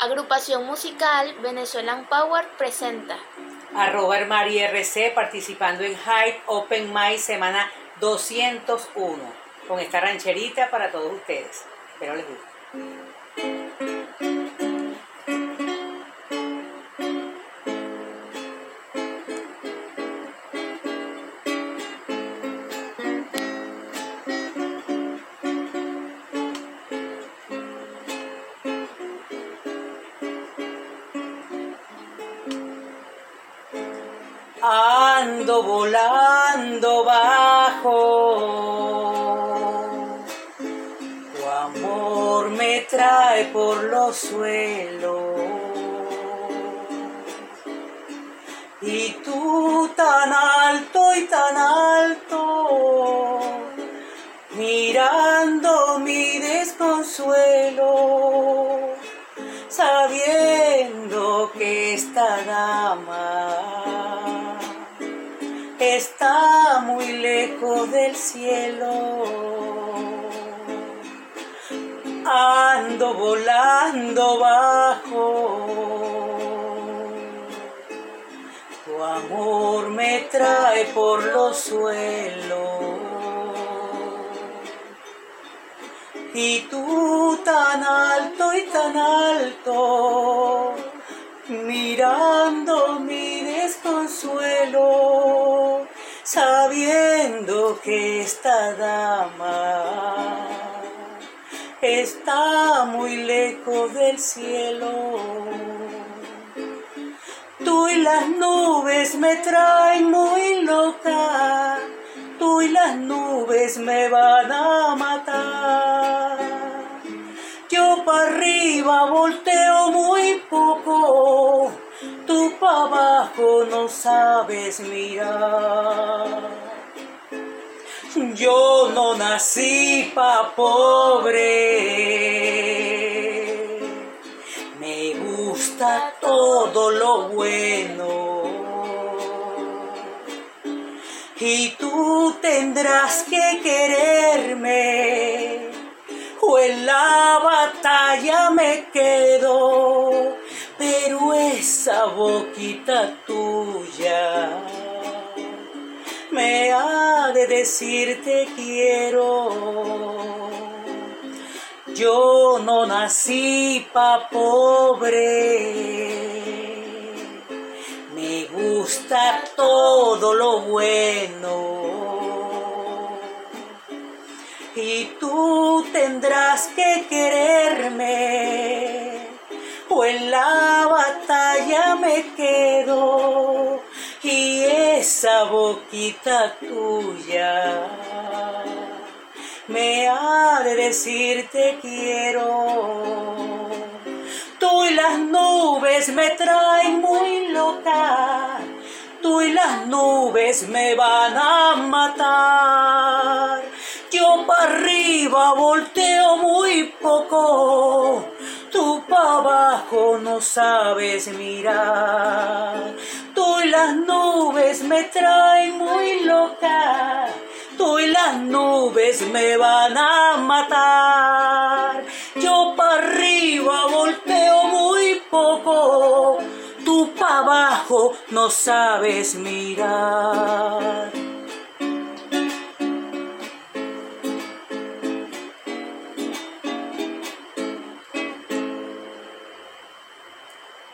Agrupación musical Venezuelan Power presenta. Arroba Mari RC participando en Hype Open Mic semana 201 con esta rancherita para todos ustedes. Espero les guste. Ando volando bajo, tu amor me trae por los suelos. Y tú tan alto y tan alto, mirando mi desconsuelo, sabiendo que esta dama está muy lejos del cielo. Ando volando bajo. Tu amor me trae por los suelos. Y tú tan alto y tan alto, sabiendo que esta dama está muy lejos del cielo. Tú y las nubes me traen muy loca, tú y las nubes me van a matar. Yo para arriba volteo muy poco, abajo no sabes mirar. Yo no nací pa' pobre, me gusta todo lo bueno. Y tú tendrás que quererme, o en la batalla me quedo, esa boquita tuya me ha de decir te quiero. Yo no nací pa' pobre, me gusta todo lo bueno. Y tú tendrás que quererme, o en la quedo y esa boquita tuya me ha de decir te quiero. Tú y las nubes me traen muy loca, tú y las nubes me van a matar. Yo para arriba volteo muy poco, tú para abajo no sabes mirar. Tú y las nubes me traen muy loca, tú y las nubes me van a matar. Yo para arriba volteo muy poco, tú para abajo no sabes mirar.